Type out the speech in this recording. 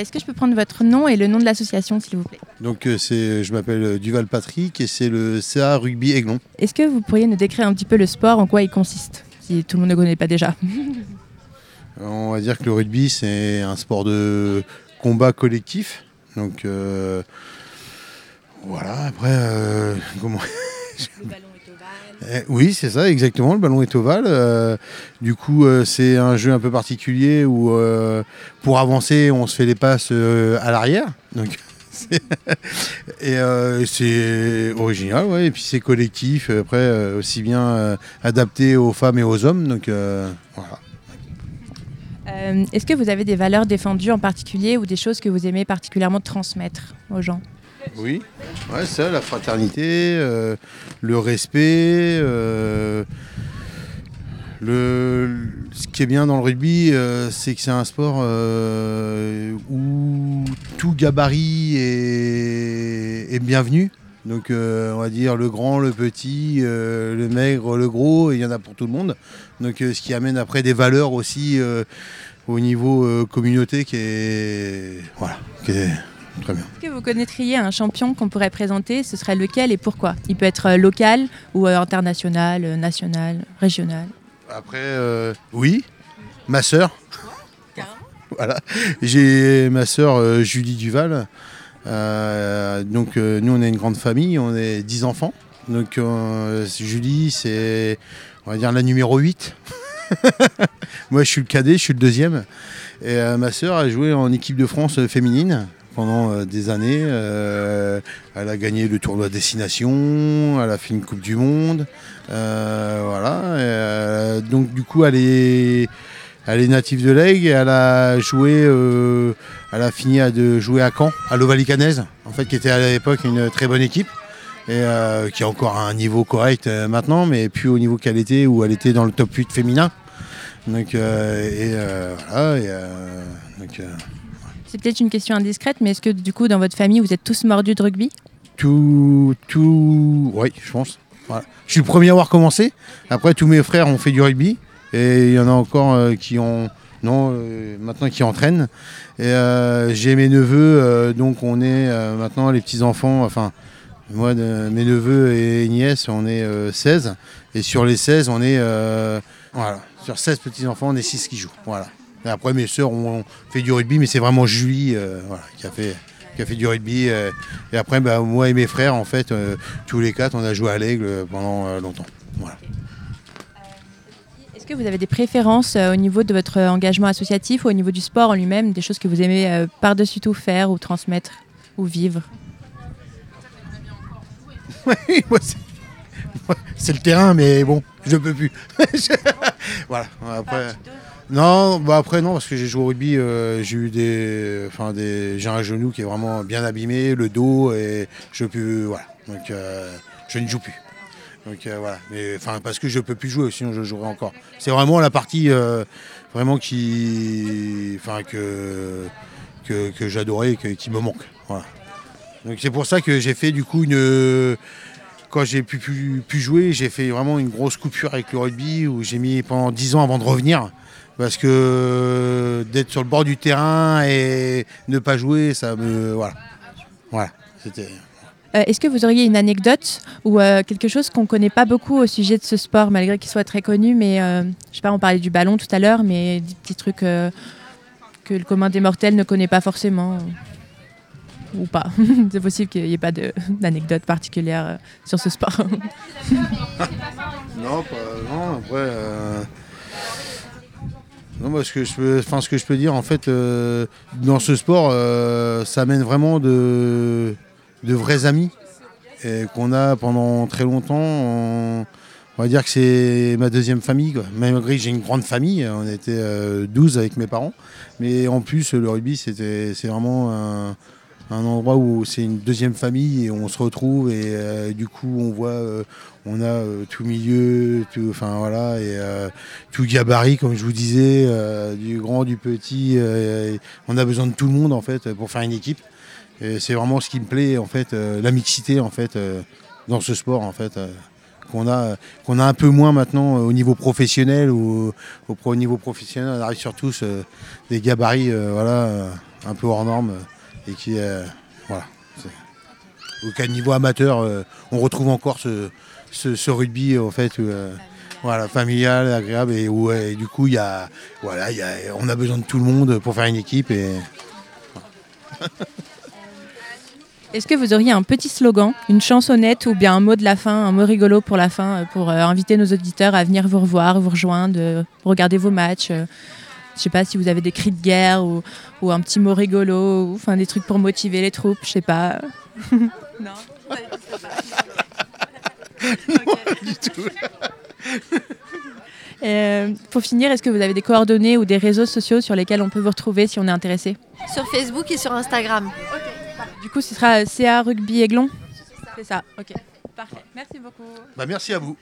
Est-ce que je peux prendre votre nom et le nom de l'association, s'il vous plaît? Donc euh, c'est, je m'appelle Duval Patrick et c'est le CA Rugby Aiglon. Est-ce que vous pourriez nous décrire un petit peu le sport, en quoi il consiste, si tout le monde ne connaît pas déjà? On va dire que le rugby c'est un sport de combat collectif. Donc euh, voilà, après euh, comment Le ballon Oui, c'est ça, exactement. Le ballon est ovale. Euh, du coup, euh, c'est un jeu un peu particulier où, euh, pour avancer, on se fait les passes à l'arrière. Donc, et c'est original, ouais. Et puis c'est collectif. Après, aussi bien adapté aux femmes et aux hommes. Donc, voilà. Est-ce que vous avez des valeurs défendues en particulier ou des choses que vous aimez particulièrement transmettre aux gens? Oui, ouais, ça, la fraternité, euh, le respect. euh, ce qui est bien dans le rugby, euh, c'est que c'est un sport où tout gabarit est, bienvenu. Donc, on va dire le grand, le petit, le maigre, le gros, il y en a pour tout le monde. Donc, ce qui amène après des valeurs aussi au niveau communauté qui est, voilà, qui est très bien. Est-ce que vous connaîtriez un champion qu'on pourrait présenter? Ce serait lequel et pourquoi? Il peut être euh, local ou euh, international, euh, national, régional? Après, euh, oui, ma sœur. voilà. J'ai ma sœur euh, Julie Duval. Euh, donc, euh, nous, on est une grande famille, on est 10 enfants. Donc, euh, Julie, c'est, on va dire, la numéro 8. Moi, je suis le cadet, je suis le deuxième. Et euh, ma sœur a joué en équipe de France féminine pendant euh, des années. Euh, elle a gagné le tournoi Destination, elle a fait une Coupe du Monde. Euh, voilà. Donc du coup, elle est, elle est native de l'Aigle et elle a joué, elle a fini à de jouer à Caen, à l'Ovalicanaise, en fait, qui était à l'époque une très bonne équipe et qui a encore un niveau correct maintenant, mais plus au niveau qu'elle était où elle était dans le top 8 féminin. Donc et voilà. Et, donc, C'est peut-être une question indiscrète, mais est-ce que du coup, dans votre famille, vous êtes tous mordus de rugby? Tout, tout, oui, je pense. Je suis le premier à avoir commencé. Après, tous mes frères ont fait du rugby. Et il y en a encore euh, qui ont, non, euh, maintenant qui entraînent. Euh, j'ai mes neveux, donc on est maintenant les petits-enfants, enfin, moi, mes neveux et nièces, on est euh, 16. Et sur les 16, on est, voilà, sur 16 petits-enfants, on est 6 qui jouent. Voilà. Et après, mes sœurs ont fait du rugby, mais c'est vraiment Julie euh, voilà, qui a fait qui a fait du rugby. euh, et après, bah, moi et mes frères, en fait, euh, tous les quatre, on a joué à l'aigle pendant euh, longtemps. Voilà. Est-ce que vous avez des préférences euh, au niveau de votre engagement associatif ou au niveau du sport en lui-même, des choses que vous aimez euh, par-dessus tout faire ou transmettre ou vivre? Oui, moi, c'est- moi, c'est le terrain, mais bon, je peux plus. voilà. Après, non, bah après non, parce que j'ai joué au rugby, euh, j'ai eu des, enfin des, j'ai un genou qui est vraiment bien abîmé, le dos et je peux, voilà. Donc euh, je ne joue plus. Donc euh, voilà. Mais enfin parce que je peux plus jouer, sinon je jouerai encore. C'est vraiment la partie vraiment qui, enfin que que, que j'adorais et qui me manque. Donc c'est pour ça que j'ai fait du coup une quand j'ai pu, pu jouer, j'ai fait vraiment une grosse coupure avec le rugby où j'ai mis pendant 10 ans avant de revenir. Parce que d'être sur le bord du terrain et ne pas jouer, ça me. Voilà. Voilà. C'était. Euh, Est-ce que vous auriez une anecdote ou euh, quelque chose qu'on ne connaît pas beaucoup au sujet de ce sport, malgré qu'il soit très connu Mais euh, je sais pas, on parlait du ballon tout à l'heure, mais des petits trucs euh, que le commun des mortels ne connaît pas forcément. euh, Ou pas. C'est possible qu'il n'y ait pas d'anecdote particulière euh, sur ce sport. Non, pas, non après. Moi, ce que je peux, ce que je peux dire, en fait, euh, dans ce sport, euh, ça amène vraiment de, de vrais amis qu'on a pendant très longtemps. On, on va dire que c'est ma deuxième famille. Quoi. Malgré que j'ai une grande famille, on était euh, 12 avec mes parents. Mais en plus, le rugby, c'était, c'est vraiment un, un endroit où c'est une deuxième famille et on se retrouve et euh, du coup on voit euh, on a euh, tout milieu tout enfin voilà et tout gabarit comme je vous disais du grand du petit et on a besoin de tout le monde en fait pour faire une équipe. C'est vraiment ce qui me plaît en fait la mixité en fait dans ce sport en fait qu'on a qu'on a un peu moins maintenant au niveau professionnel ou au, niveau professionnel on arrive sur tous des gabarits voilà un peu hors norme et qui est voilà. Au niveau amateur, on retrouve encore ce, ce, rugby en fait. Voilà, familial, agréable et où du coup il y a, voilà, on a besoin de tout le monde pour faire une équipe. Est-ce que vous auriez un petit slogan, une chansonnette ou bien un mot de la fin, un mot rigolo pour la fin, euh, pour euh, inviter nos auditeurs à venir vous revoir, vous rejoindre, euh, regarder vos matchs Je ne sais pas si vous avez des cris de guerre ou, un petit mot rigolo, ou enfin des trucs pour motiver les troupes, je sais pas. non. du tout. Euh, pour finir, est-ce que vous avez des coordonnées ou des réseaux sociaux sur lesquels on peut vous retrouver si on est intéressé? Sur Facebook et sur Instagram. Du coup, ce sera CA Rugby Aiglon? C'est ça, ok. Parfait. Merci beaucoup. Bah, merci à vous.